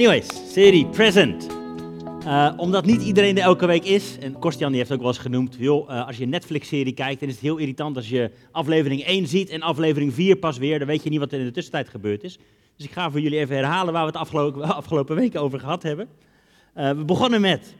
Anyways, serie Present. Uh, omdat niet iedereen er elke week is, en Kostjan die heeft ook wel eens genoemd, joh, uh, als je een Netflix-serie kijkt, dan is het heel irritant als je aflevering 1 ziet en aflevering 4 pas weer, dan weet je niet wat er in de tussentijd gebeurd is. Dus ik ga voor jullie even herhalen waar we het afgelopen, weken over gehad hebben. Uh, we begonnen met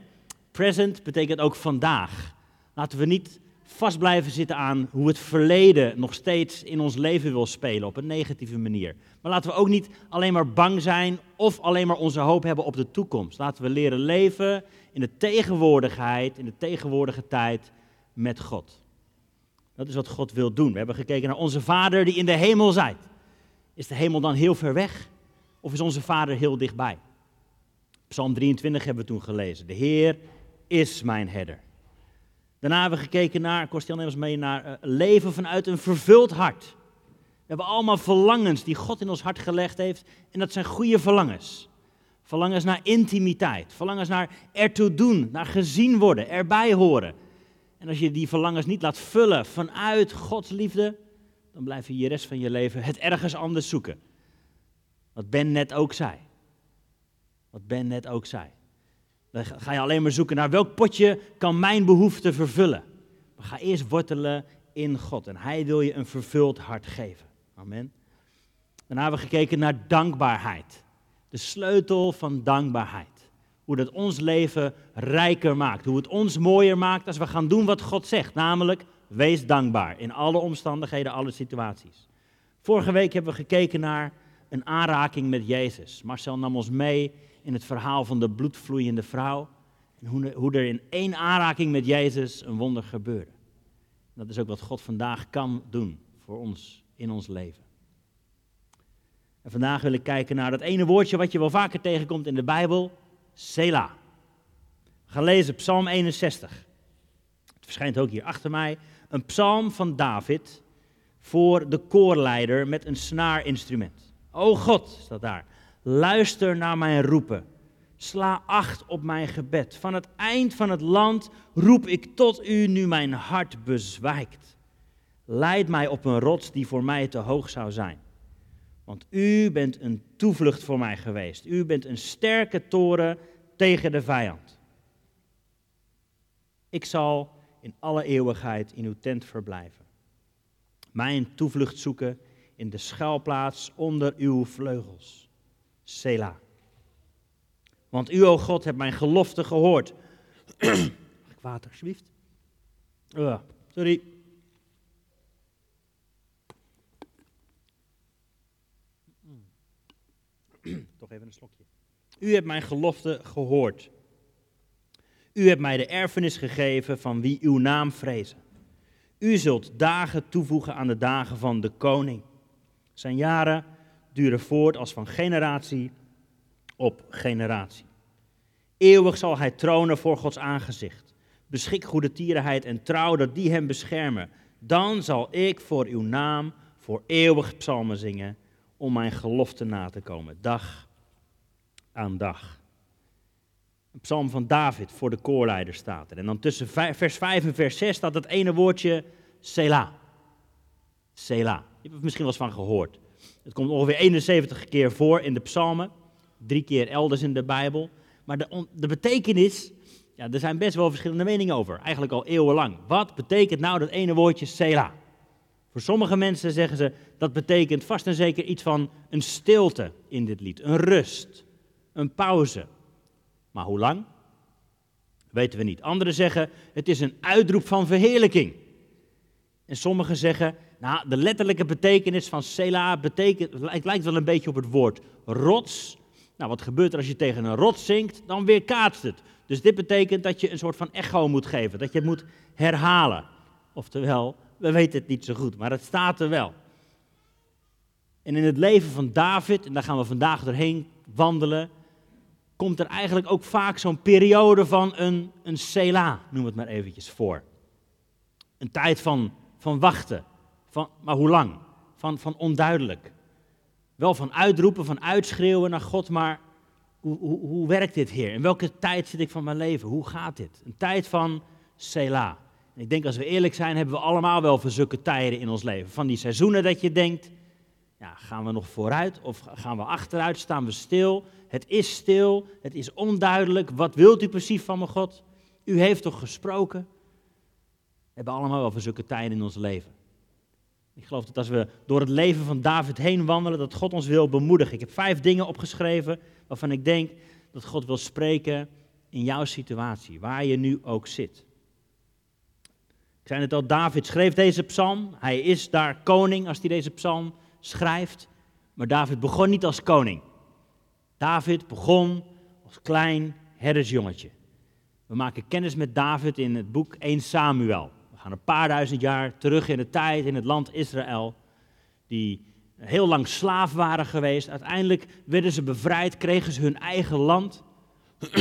present betekent ook vandaag. Laten we niet vast blijven zitten aan hoe het verleden nog steeds in ons leven wil spelen op een negatieve manier. Maar laten we ook niet alleen maar bang zijn of alleen maar onze hoop hebben op de toekomst. Laten we leren leven in de tegenwoordigheid, in de tegenwoordige tijd met God. Dat is wat God wil doen. We hebben gekeken naar onze Vader die in de hemel zijt. Is de hemel dan heel ver weg of is onze Vader heel dichtbij? Psalm 23 hebben we toen gelezen. De Heer is mijn herder. Daarna hebben we gekeken naar, Kostjan neem ons mee, naar uh, leven vanuit een vervuld hart. We hebben allemaal verlangens die God in ons hart gelegd heeft. En dat zijn goede verlangens. Verlangens naar intimiteit. Verlangens naar ertoe doen, naar gezien worden, erbij horen. En als je die verlangens niet laat vullen vanuit Gods liefde, dan blijf je je rest van je leven het ergens anders zoeken. Wat Ben net ook zei. Wat Ben net ook zei. Dan ga je alleen maar zoeken naar welk potje kan mijn behoefte vervullen. Maar ga eerst wortelen in God. En Hij wil je een vervuld hart geven. Amen. Daarna hebben we gekeken naar dankbaarheid. De sleutel van dankbaarheid. Hoe dat ons leven rijker maakt. Hoe het ons mooier maakt als we gaan doen wat God zegt. Namelijk, wees dankbaar in alle omstandigheden, alle situaties. Vorige week hebben we gekeken naar een aanraking met Jezus. Marcel nam ons mee in het verhaal van de bloedvloeiende vrouw. En hoe, hoe er in één aanraking met Jezus een wonder gebeurde. Dat is ook wat God vandaag kan doen voor ons in ons leven. En vandaag wil ik kijken naar dat ene woordje wat je wel vaker tegenkomt in de Bijbel, Sela. Gaan lezen Psalm 61. Het verschijnt ook hier achter mij. Een psalm van David voor de koorleider met een snaarinstrument. O God, staat daar. Luister naar mijn roepen. Sla acht op mijn gebed. Van het eind van het land roep ik tot u nu mijn hart bezwijkt. Leid mij op een rots die voor mij te hoog zou zijn. Want u bent een toevlucht voor mij geweest. U bent een sterke toren tegen de vijand. Ik zal in alle eeuwigheid in uw tent verblijven. Mijn toevlucht zoeken in de schuilplaats onder uw vleugels. Sela. Want u, o God, hebt mijn gelofte gehoord. Mag ik water, alsjeblieft? Sorry. Toch even een slokje. U hebt mijn gelofte gehoord. U hebt mij de erfenis gegeven van wie uw naam vrezen. U zult dagen toevoegen aan de dagen van de koning. Zijn jaren duren voort als van generatie op generatie. Eeuwig zal hij tronen voor Gods aangezicht. Beschik goede tierenheid en trouw dat die hem beschermen. Dan zal ik voor uw naam voor eeuwig psalmen zingen om mijn gelofte na te komen, dag aan dag. Een psalm van David voor de koorleider staat er. En dan tussen vers 5 en vers 6 staat dat ene woordje Sela. Sela. Je hebt er misschien wel eens van gehoord. Het komt ongeveer 71 keer voor in de psalmen, drie keer elders in de Bijbel. Maar de, de betekenis, ja, er zijn best wel verschillende meningen over, eigenlijk al eeuwenlang. Wat betekent nou dat ene woordje Sela? Voor sommige mensen zeggen ze dat betekent vast en zeker iets van een stilte in dit lied, een rust, een pauze. Maar hoe lang? Weten we niet. Anderen zeggen het is een uitroep van verheerlijking. En sommigen zeggen nou, de letterlijke betekenis van Sela betekent, het lijkt wel een beetje op het woord rots. Nou, wat gebeurt er als je tegen een rots zingt? Dan weerkaatst het. Dus dit betekent dat je een soort van echo moet geven, dat je het moet herhalen. Oftewel, we weten het niet zo goed, maar het staat er wel. En in het leven van David, en daar gaan we vandaag doorheen wandelen, komt er eigenlijk ook vaak zo'n periode van een, een Sela, noem het maar eventjes voor. Een tijd van, van wachten, van, maar hoe lang? Van, van onduidelijk. Wel van uitroepen, van uitschreeuwen naar God, maar hoe, hoe, hoe werkt dit, Heer? In welke tijd zit ik van mijn leven? Hoe gaat dit? Een tijd van Selah. ik denk als we eerlijk zijn, hebben we allemaal wel voor zulke tijden in ons leven. Van die seizoenen dat je denkt, Ja, gaan we nog vooruit of gaan we achteruit? Staan we stil? Het is stil, het is onduidelijk. Wat wilt u precies van mijn God? U heeft toch gesproken? We hebben allemaal wel van zulke tijden in ons leven. Ik geloof dat als we door het leven van David heen wandelen, dat God ons wil bemoedigen. Ik heb vijf dingen opgeschreven waarvan ik denk dat God wil spreken in jouw situatie, waar je nu ook zit. Ik zei het al, David schreef deze psalm. Hij is daar koning als hij deze psalm schrijft. Maar David begon niet als koning. David begon als klein herdersjongetje. We maken kennis met David in het boek 1 Samuel. Gaan een paar duizend jaar terug in de tijd in het land Israël. Die heel lang slaaf waren geweest. Uiteindelijk werden ze bevrijd, kregen ze hun eigen land.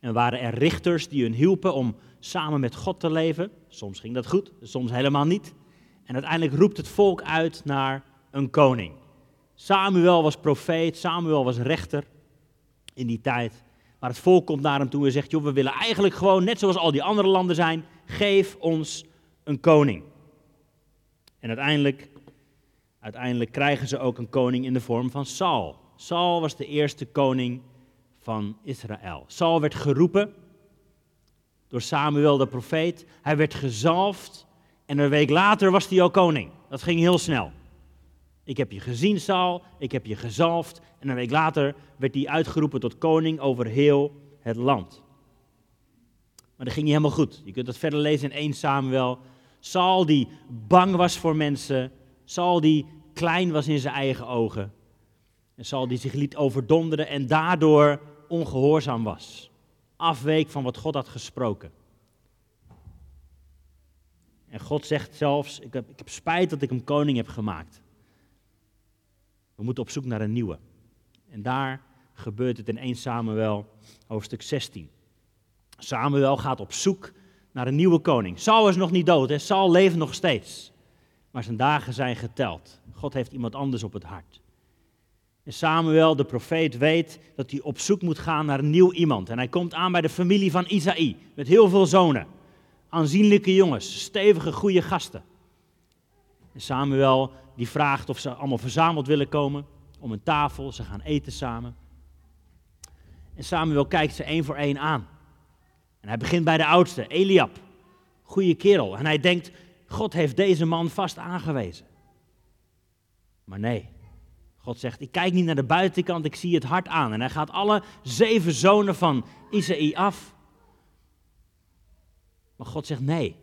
en waren er richters die hun hielpen om samen met God te leven. Soms ging dat goed, soms helemaal niet. En uiteindelijk roept het volk uit naar een koning. Samuel was profeet, Samuel was rechter in die tijd. Maar het volk komt naar hem toe en zegt: Joh, we willen eigenlijk gewoon, net zoals al die andere landen zijn, geef ons een koning. En uiteindelijk, uiteindelijk krijgen ze ook een koning in de vorm van Saul. Saul was de eerste koning van Israël. Saul werd geroepen door Samuel de profeet. Hij werd gezalfd en een week later was hij al koning. Dat ging heel snel. Ik heb je gezien, Saul, ik heb je gezalfd. En een week later werd hij uitgeroepen tot koning over heel het land. Maar dat ging niet helemaal goed. Je kunt dat verder lezen in 1 Samuel. Saul die bang was voor mensen. Saul die klein was in zijn eigen ogen. En Saul die zich liet overdonderen en daardoor ongehoorzaam was. Afweek van wat God had gesproken. En God zegt zelfs, ik heb, ik heb spijt dat ik hem koning heb gemaakt. We moeten op zoek naar een nieuwe. En daar gebeurt het in 1 Samuel, hoofdstuk 16. Samuel gaat op zoek naar een nieuwe koning. Saul is nog niet dood, hè? Saul leeft nog steeds. Maar zijn dagen zijn geteld. God heeft iemand anders op het hart. En Samuel, de profeet, weet dat hij op zoek moet gaan naar een nieuw iemand. En hij komt aan bij de familie van Isaï, met heel veel zonen. Aanzienlijke jongens, stevige, goede gasten. En Samuel die vraagt of ze allemaal verzameld willen komen om een tafel. Ze gaan eten samen. En Samuel kijkt ze één voor één aan. Hij begint bij de oudste, Eliab. Goeie kerel. En hij denkt, God heeft deze man vast aangewezen. Maar nee, God zegt, ik kijk niet naar de buitenkant, ik zie het hart aan. En hij gaat alle zeven zonen van Isaïe af. Maar God zegt nee.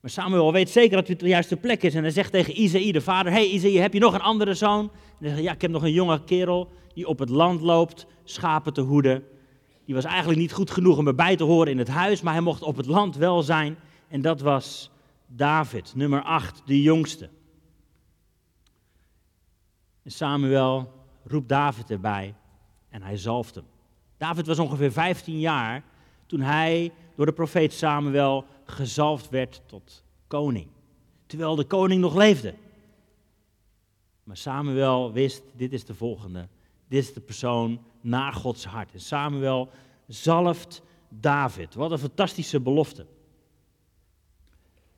Maar Samuel weet zeker dat hij op de juiste plek is. En hij zegt tegen Isaïe, de vader, hey Isaïe, heb je nog een andere zoon? En hij zegt, ja, ik heb nog een jonge kerel die op het land loopt, schapen te hoeden. Die was eigenlijk niet goed genoeg om erbij te horen in het huis, maar hij mocht op het land wel zijn. En dat was David, nummer 8, de jongste. En Samuel roept David erbij en hij zalft hem. David was ongeveer 15 jaar toen hij door de profeet Samuel gezalfd werd tot koning. Terwijl de koning nog leefde. Maar Samuel wist, dit is de volgende. Dit is de persoon naar Gods hart. En Samuel zalft David. Wat een fantastische belofte.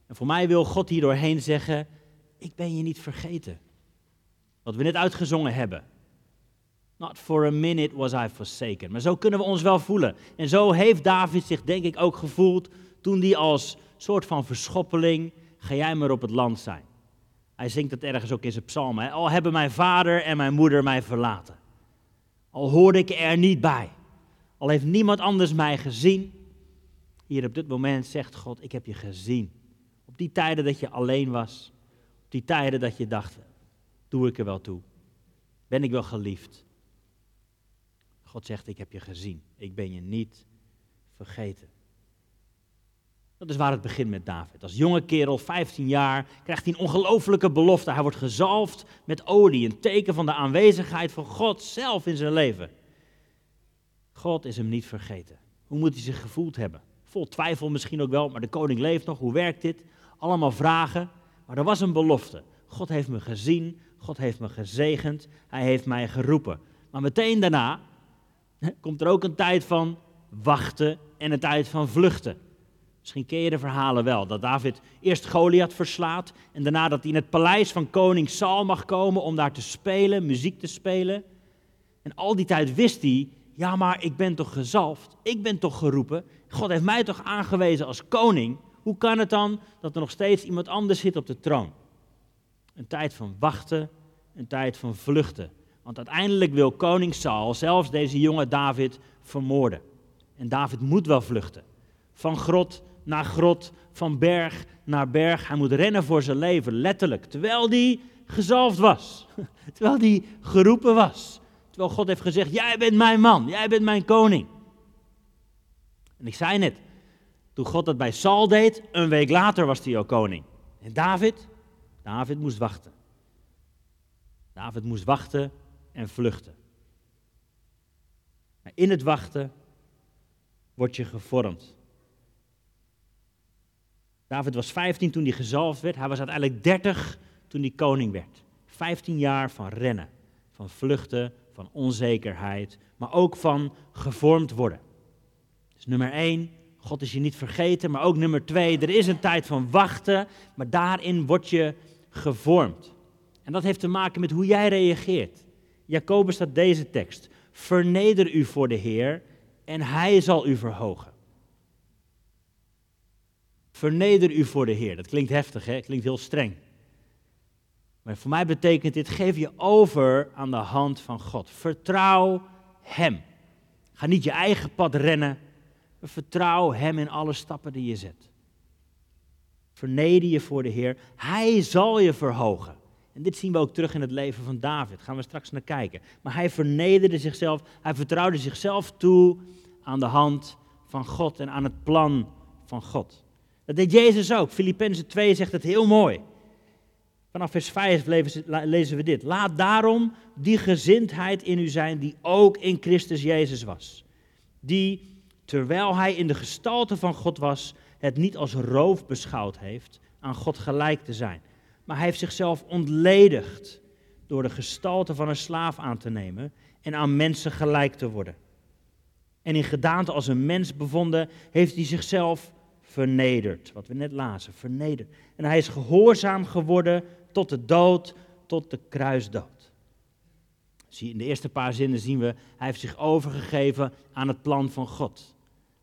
En voor mij wil God hier doorheen zeggen, ik ben je niet vergeten. Wat we net uitgezongen hebben. Not for a minute was I forsaken. Maar zo kunnen we ons wel voelen. En zo heeft David zich denk ik ook gevoeld toen hij als soort van verschoppeling, ga jij maar op het land zijn. Hij zingt het ergens ook in zijn psalmen. Al hebben mijn vader en mijn moeder mij verlaten. Al hoorde ik er niet bij. Al heeft niemand anders mij gezien. Hier op dit moment zegt God, ik heb je gezien. Op die tijden dat je alleen was. Op die tijden dat je dacht, doe ik er wel toe. Ben ik wel geliefd. God zegt, ik heb je gezien. Ik ben je niet vergeten. Dat is waar het begint met David. Als jonge kerel, 15 jaar, krijgt hij een ongelofelijke belofte. Hij wordt gezalfd met olie, een teken van de aanwezigheid van God zelf in zijn leven. God is hem niet vergeten. Hoe moet hij zich gevoeld hebben? Vol twijfel misschien ook wel, maar de koning leeft nog. Hoe werkt dit? Allemaal vragen. Maar er was een belofte. God heeft me gezien, God heeft me gezegend, hij heeft mij geroepen. Maar meteen daarna komt er ook een tijd van wachten en een tijd van vluchten. Misschien ken je de verhalen wel, dat David eerst Goliath verslaat en daarna dat hij in het paleis van koning Saul mag komen om daar te spelen, muziek te spelen. En al die tijd wist hij, ja maar ik ben toch gezalfd, ik ben toch geroepen, God heeft mij toch aangewezen als koning. Hoe kan het dan dat er nog steeds iemand anders zit op de troon? Een tijd van wachten, een tijd van vluchten. Want uiteindelijk wil koning Saul zelfs deze jonge David vermoorden. En David moet wel vluchten. Van grot naar grot, van berg naar berg. Hij moet rennen voor zijn leven, letterlijk. Terwijl hij gezalfd was. Terwijl hij geroepen was. Terwijl God heeft gezegd, jij bent mijn man, jij bent mijn koning. En ik zei net, toen God dat bij Saul deed, een week later was hij al koning. En David? David moest wachten. David moest wachten en vluchten. Maar in het wachten word je gevormd. David was 15 toen hij gezalfd werd. Hij was uiteindelijk 30 toen hij koning werd. 15 jaar van rennen, van vluchten, van onzekerheid, maar ook van gevormd worden. Dus nummer 1, God is je niet vergeten, maar ook nummer 2, er is een tijd van wachten, maar daarin word je gevormd. En dat heeft te maken met hoe jij reageert. Jacobus staat deze tekst. Verneder u voor de Heer en hij zal u verhogen. Verneder u voor de Heer. Dat klinkt heftig, hè? klinkt heel streng. Maar voor mij betekent dit, geef je over aan de hand van God. Vertrouw Hem. Ga niet je eigen pad rennen. Vertrouw Hem in alle stappen die je zet. Verneder je voor de Heer. Hij zal je verhogen. En dit zien we ook terug in het leven van David. Gaan we straks naar kijken. Maar hij vernederde zichzelf. Hij vertrouwde zichzelf toe aan de hand van God en aan het plan van God. Dat deed Jezus ook. Filippenzen 2 zegt het heel mooi. Vanaf vers 5 lezen we dit. Laat daarom die gezindheid in u zijn die ook in Christus Jezus was. Die, terwijl hij in de gestalte van God was, het niet als roof beschouwd heeft aan God gelijk te zijn. Maar hij heeft zichzelf ontledigd door de gestalte van een slaaf aan te nemen en aan mensen gelijk te worden. En in gedaante als een mens bevonden, heeft hij zichzelf vernederd. Wat we net lazen, vernederd. En hij is gehoorzaam geworden tot de dood, tot de kruisdood. Zie, in de eerste paar zinnen zien we, hij heeft zich overgegeven aan het plan van God.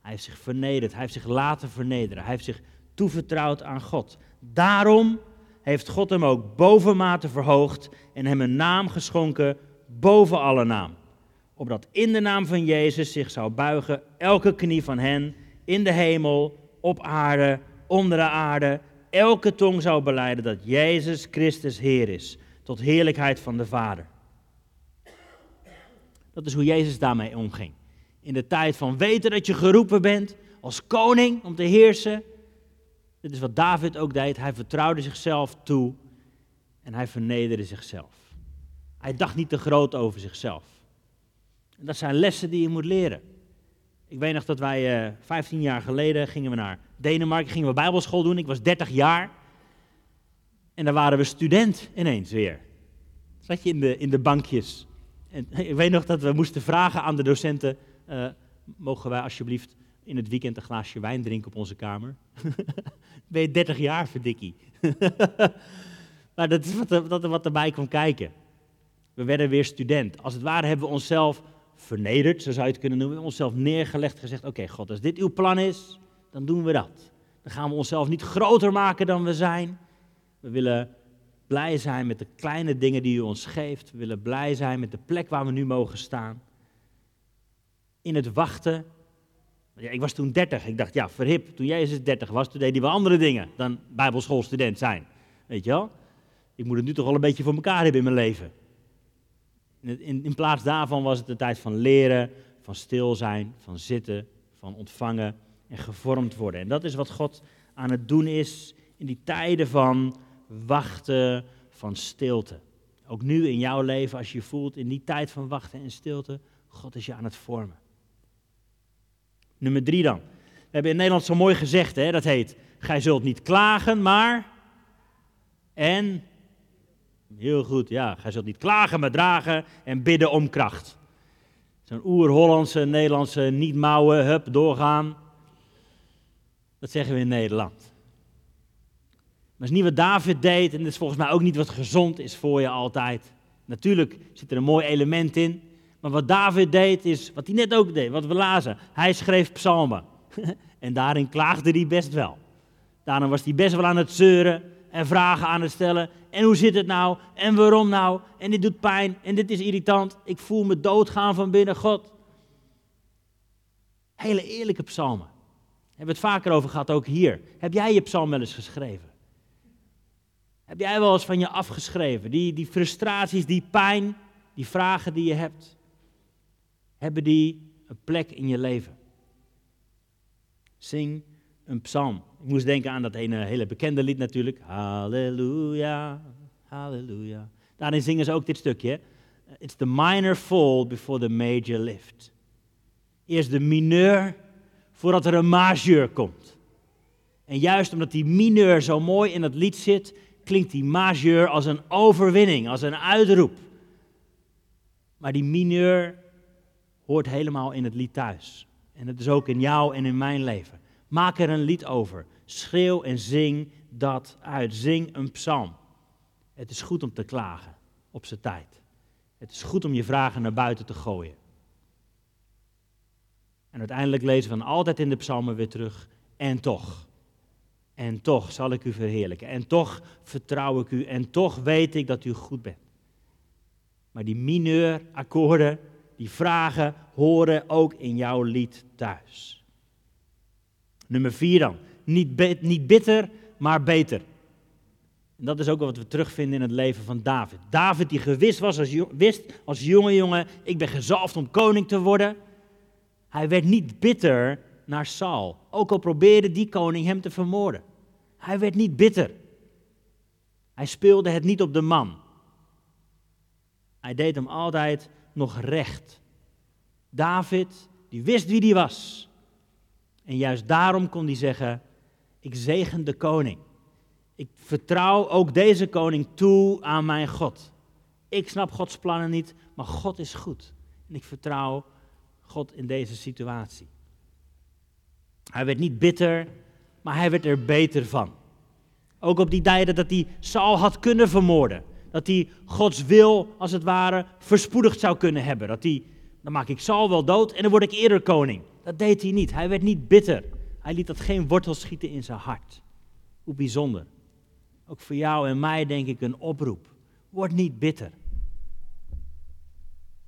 Hij heeft zich vernederd, hij heeft zich laten vernederen, hij heeft zich toevertrouwd aan God. Daarom heeft God hem ook bovenmate verhoogd en hem een naam geschonken boven alle naam. Opdat in de naam van Jezus zich zou buigen elke knie van hen in de hemel, op aarde, onder de aarde, elke tong zou beleiden dat Jezus Christus Heer is, tot heerlijkheid van de Vader. Dat is hoe Jezus daarmee omging. In de tijd van weten dat je geroepen bent als koning om te heersen. Dit is wat David ook deed. Hij vertrouwde zichzelf toe en hij vernederde zichzelf. Hij dacht niet te groot over zichzelf. En dat zijn lessen die je moet leren. Ik weet nog dat wij uh, eh, 15 jaar geleden gingen we naar Denemarken, gingen we bijbelschool doen. Ik was 30 jaar. En daar waren we student ineens weer. Zat je in de, in de bankjes. En ik weet nog dat we moesten vragen aan de docenten, uh, mogen wij alsjeblieft in het weekend een glaasje wijn drinken op onze kamer? ben je 30 jaar, verdikkie. maar dat is wat er wat erbij kwam kijken. We werden weer student. Als het ware hebben we onszelf vernederd, zo zou je het kunnen noemen, onszelf neergelegd, gezegd, oké God, als dit uw plan is, dan doen we dat. Dan gaan we onszelf niet groter maken dan we zijn. We willen blij zijn met de kleine dingen die u ons geeft. We willen blij zijn met de plek waar we nu mogen staan. In het wachten. Ja, ik was toen 30. Ik dacht, ja, verhip, toen Jezus 30 was, toen deed hij andere dingen dan bijbelschoolstudent zijn. Weet je wel? Ik moet het nu toch wel een beetje voor elkaar hebben in mijn leven. In, in plaats daarvan was het een tijd van leren, van stil zijn, van zitten, van ontvangen en gevormd worden. En dat is wat God aan het doen is in die tijden van wachten, van stilte. Ook nu in jouw leven, als je voelt in die tijd van wachten en stilte, God is je aan het vormen. Nummer drie dan. We hebben in Nederland zo mooi gezegd, hè, dat heet, gij zult niet klagen, maar en Heel goed, ja. Gij zult niet klagen, maar dragen en bidden om kracht. Zo'n oer-Hollandse, Nederlandse, niet mouwen, hup, doorgaan. Dat zeggen we in Nederland. Maar dat is niet wat David deed en dat is volgens mij ook niet wat gezond is voor je altijd. Natuurlijk zit er een mooi element in. Maar wat David deed is wat hij net ook deed, wat we lazen. Hij schreef psalmen. en daarin klaagde hij best wel. Daarom was hij best wel aan het zeuren en vragen aan het stellen. En hoe zit het nou? En waarom nou? En dit doet pijn en dit is irritant. Ik voel me doodgaan van binnen God. Hele eerlijke psalmen. Hebben we het vaker over gehad, ook hier. Heb jij je psalm wel eens geschreven? Heb jij wel eens van je afgeschreven? Die, die frustraties, die pijn, die vragen die je hebt, hebben die een plek in je leven? Zing een psalm. Ik moest denken aan dat ene hele bekende lied natuurlijk. Halleluja, halleluja. Daarin zingen ze ook dit stukje. It's the minor fall before the major lift. Eerst de mineur voordat er een majeur komt. En juist omdat die mineur zo mooi in het lied zit, klinkt die majeur als een overwinning, als een uitroep. Maar die mineur hoort helemaal in het lied thuis. En het is ook in jou en in mijn leven. Maak er een lied over. Schreeuw en zing dat uit. Zing een psalm. Het is goed om te klagen op zijn tijd. Het is goed om je vragen naar buiten te gooien. En uiteindelijk lezen we dan altijd in de psalmen weer terug. En toch. En toch zal ik u verheerlijken. En toch vertrouw ik u. En toch weet ik dat u goed bent. Maar die mineur akkoorden, die vragen horen ook in jouw lied thuis. Nummer vier dan. Niet, niet bitter, maar beter. En dat is ook wat we terugvinden in het leven van David. David die gewist was als, wist als jonge jongen, ik ben gezalfd om koning te worden. Hij werd niet bitter naar Saul, ook al probeerde die koning hem te vermoorden. Hij werd niet bitter. Hij speelde het niet op de man. Hij deed hem altijd nog recht. David, die wist wie die was. En juist daarom kon hij zeggen, ik zegen de koning. Ik vertrouw ook deze koning toe aan mijn God. Ik snap Gods plannen niet, maar God is goed. En ik vertrouw God in deze situatie. Hij werd niet bitter, maar hij werd er beter van. Ook op die tijden dat hij Saul had kunnen vermoorden. Dat hij Gods wil, als het ware, verspoedigd zou kunnen hebben. Dat hij, dan maak ik Saul wel dood en dan word ik eerder koning. Dat deed hij niet. Hij werd niet bitter. Hij liet dat geen wortel schieten in zijn hart. Hoe bijzonder. Ook voor jou en mij denk ik een oproep. Word niet bitter.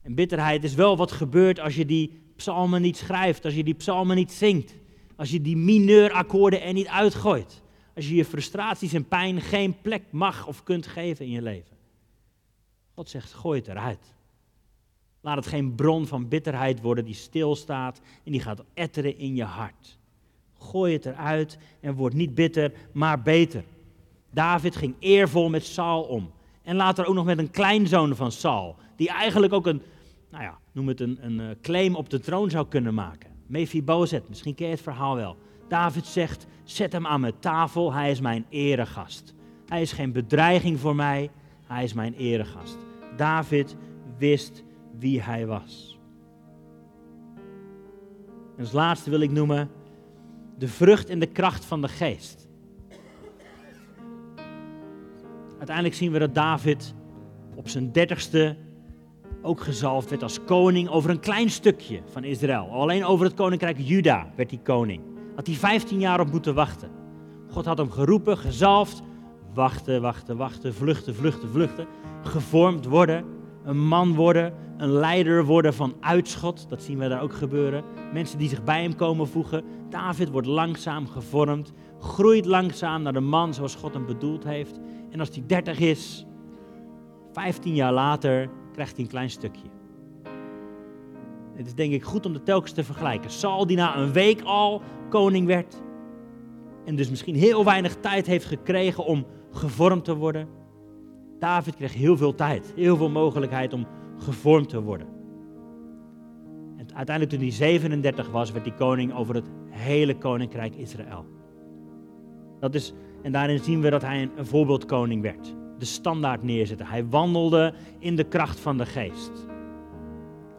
En bitterheid is wel wat gebeurt als je die psalmen niet schrijft, als je die psalmen niet zingt, als je die mineurakkoorden er niet uitgooit, als je je frustraties en pijn geen plek mag of kunt geven in je leven. God zegt, gooi het eruit. Laat het geen bron van bitterheid worden die stilstaat en die gaat etteren in je hart. Gooi het eruit en word niet bitter, maar beter. David ging eervol met Saul om. En later ook nog met een kleinzoon van Saul, die eigenlijk ook een, nou ja, noem het een, een eh, claim op de troon zou kunnen maken. Mephibozet, misschien ken je het verhaal wel. David zegt, zet hem aan mijn tafel, hij is mijn eregast. Hij is geen bedreiging voor mij, hij is mijn eregast. David wist wie hij was. En als laatste wil ik noemen de vrucht en de kracht van de geest. Uiteindelijk zien we dat David op zijn dertigste ook gezalfd werd als koning over een klein stukje van Israël. Alleen over het koninkrijk Juda werd hij koning. Had hij 15 jaar op moeten wachten. God had hem geroepen, gezalfd, wachten, wachten, wachten, vluchten, vluchten, vluchten, gevormd worden, een man worden, een leider worden van uitschot. Dat zien we daar ook gebeuren. Mensen die zich bij hem komen voegen. David wordt langzaam gevormd, groeit langzaam naar de man zoals God hem bedoeld heeft. En als hij 30 is, 15 jaar later, krijgt hij een klein stukje. Het is denk ik goed om de telkens te vergelijken. Saul die na een week al koning werd. En dus misschien heel weinig tijd heeft gekregen om gevormd te worden. David kreeg heel veel tijd, heel veel mogelijkheid om gevormd te worden. En uiteindelijk toen hij 37 was, werd hij koning over het hele koninkrijk Israël. Dat is, en daarin zien we dat hij een, voorbeeldkoning werd. De standaard neerzetten. Hij wandelde in de kracht van de geest.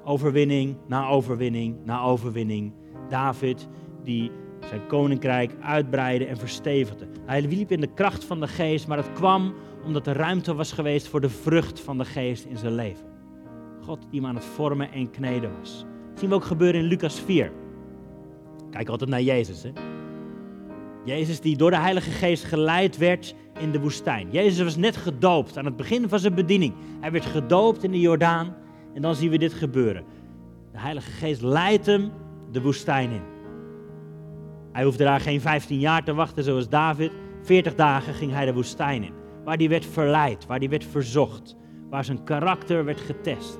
Overwinning na overwinning na overwinning. David die zijn koninkrijk uitbreidde en verstevigde. Hij liep in de kracht van de geest, maar het kwam omdat er ruimte was geweest voor de vrucht van de geest in zijn leven. God die hem aan het vormen en kneden was. Dat zien we ook gebeuren in Lucas 4. Kijk altijd naar Jezus. Hè? Jezus die door de Heilige Geest geleid werd in de woestijn. Jezus was net gedoopt aan het begin van zijn bediening. Hij werd gedoopt in de Jordaan en dan zien we dit gebeuren. De Heilige Geest leidt hem de woestijn in. Hij hoefde daar geen 15 jaar te wachten zoals David. 40 dagen ging hij de woestijn in. Waar hij werd verleid, waar hij werd verzocht, waar zijn karakter werd getest.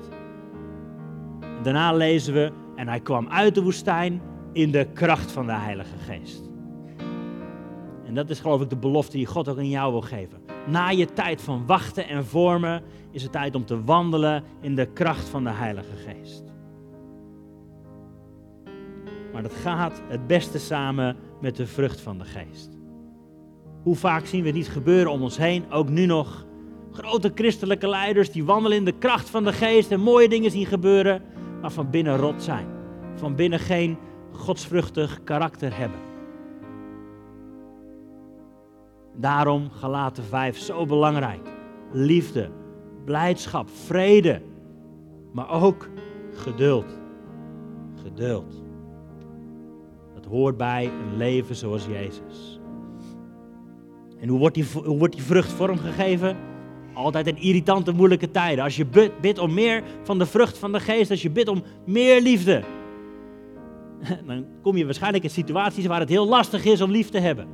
Daarna lezen we, en hij kwam uit de woestijn in de kracht van de Heilige Geest. En dat is geloof ik de belofte die God ook in jou wil geven. Na je tijd van wachten en vormen is het tijd om te wandelen in de kracht van de Heilige Geest. Maar dat gaat het beste samen met de vrucht van de Geest. Hoe vaak zien we niet gebeuren om ons heen, ook nu nog. Grote christelijke leiders die wandelen in de kracht van de Geest en mooie dingen zien gebeuren, maar van binnen rot zijn. Van binnen geen godsvruchtig karakter hebben. Daarom Galaten 5 zo belangrijk. Liefde, blijdschap, vrede, maar ook geduld. Geduld. Dat hoort bij een leven zoals Jezus. En hoe wordt die, hoe wordt die vrucht vormgegeven? Altijd in irritante, moeilijke tijden. Als je bidt om meer van de vrucht van de geest, als je bidt om meer liefde, dan kom je waarschijnlijk in situaties waar het heel lastig is om lief te hebben.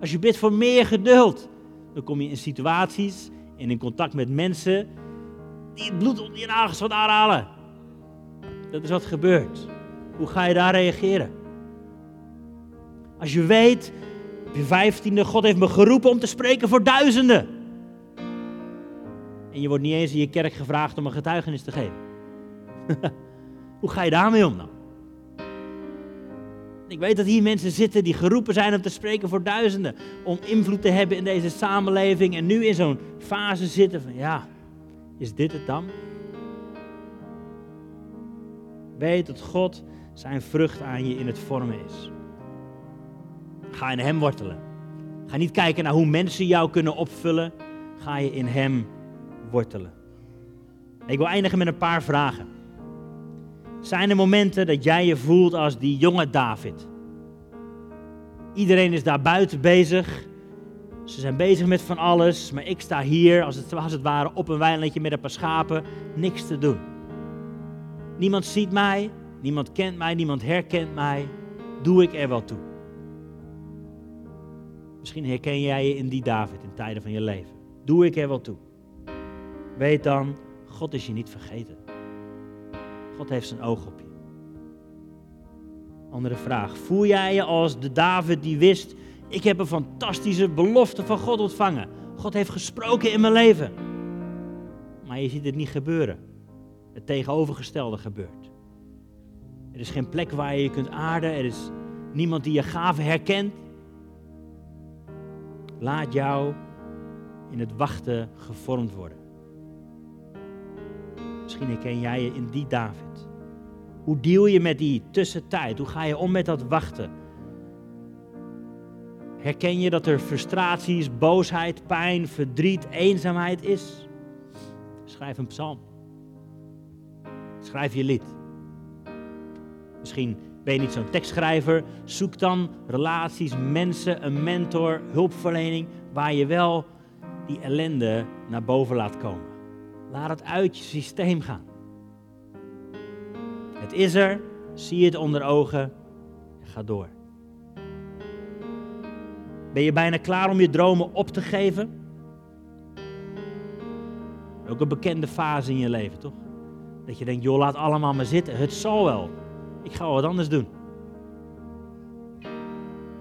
Als je bidt voor meer geduld, dan kom je in situaties en in contact met mensen die het bloed onder je nagels wat aanhalen. Dat is wat gebeurt. Hoe ga je daar reageren? Als je weet, op je vijftiende, God heeft me geroepen om te spreken voor duizenden. En je wordt niet eens in je kerk gevraagd om een getuigenis te geven. Hoe ga je daarmee om dan? Ik weet dat hier mensen zitten die geroepen zijn om te spreken voor duizenden. Om invloed te hebben in deze samenleving. En nu in zo'n fase zitten van ja, is dit het dan? Weet dat God zijn vrucht aan je in het vormen is. Ga in Hem wortelen. Ga niet kijken naar hoe mensen jou kunnen opvullen. Ga je in Hem wortelen. Ik wil eindigen met een paar vragen. Zijn er momenten dat jij je voelt als die jonge David? Iedereen is daar buiten bezig. Ze zijn bezig met van alles, maar ik sta hier als het, als het ware op een weilandje met een paar schapen, niks te doen. Niemand ziet mij, niemand kent mij, niemand herkent mij. Doe ik er wel toe? Misschien herken jij je in die David in tijden van je leven. Doe ik er wel toe? Weet dan, God is je niet vergeten. God heeft zijn oog op je. Andere vraag. Voel jij je als de David die wist, ik heb een fantastische belofte van God ontvangen. God heeft gesproken in mijn leven. Maar je ziet het niet gebeuren. Het tegenovergestelde gebeurt. Er is geen plek waar je je kunt aarden. Er is niemand die je gaven herkent. Laat jou in het wachten gevormd worden. Misschien herken jij je in die David. Hoe deal je met die tussentijd? Hoe ga je om met dat wachten? Herken je dat er frustraties, boosheid, pijn, verdriet, eenzaamheid is? Schrijf een psalm. Schrijf je lied. Misschien ben je niet zo'n tekstschrijver. Zoek dan relaties, mensen, een mentor, hulpverlening, waar je wel die ellende naar boven laat komen. Laat het uit je systeem gaan. Het is er, zie het onder ogen en ga door. Ben je bijna klaar om je dromen op te geven? Ook een bekende fase in je leven, toch? Dat je denkt, joh, laat allemaal maar zitten. Het zal wel. Ik ga wat anders doen.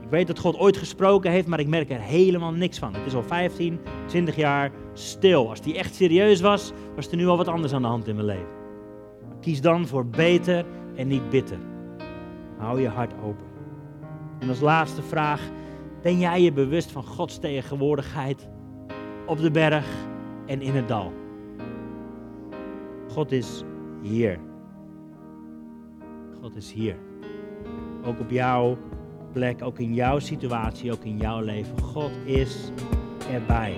Ik weet dat God ooit gesproken heeft, maar ik merk er helemaal niks van. Het is al 15, 20 jaar stil. Als die echt serieus was, was er nu al wat anders aan de hand in mijn leven. Kies dan voor beter en niet bitter. Hou je hart open. En als laatste vraag, ben jij je bewust van Gods tegenwoordigheid op de berg en in het dal? God is hier. God is hier. Ook op jouw plek, ook in jouw situatie, ook in jouw leven. God is erbij.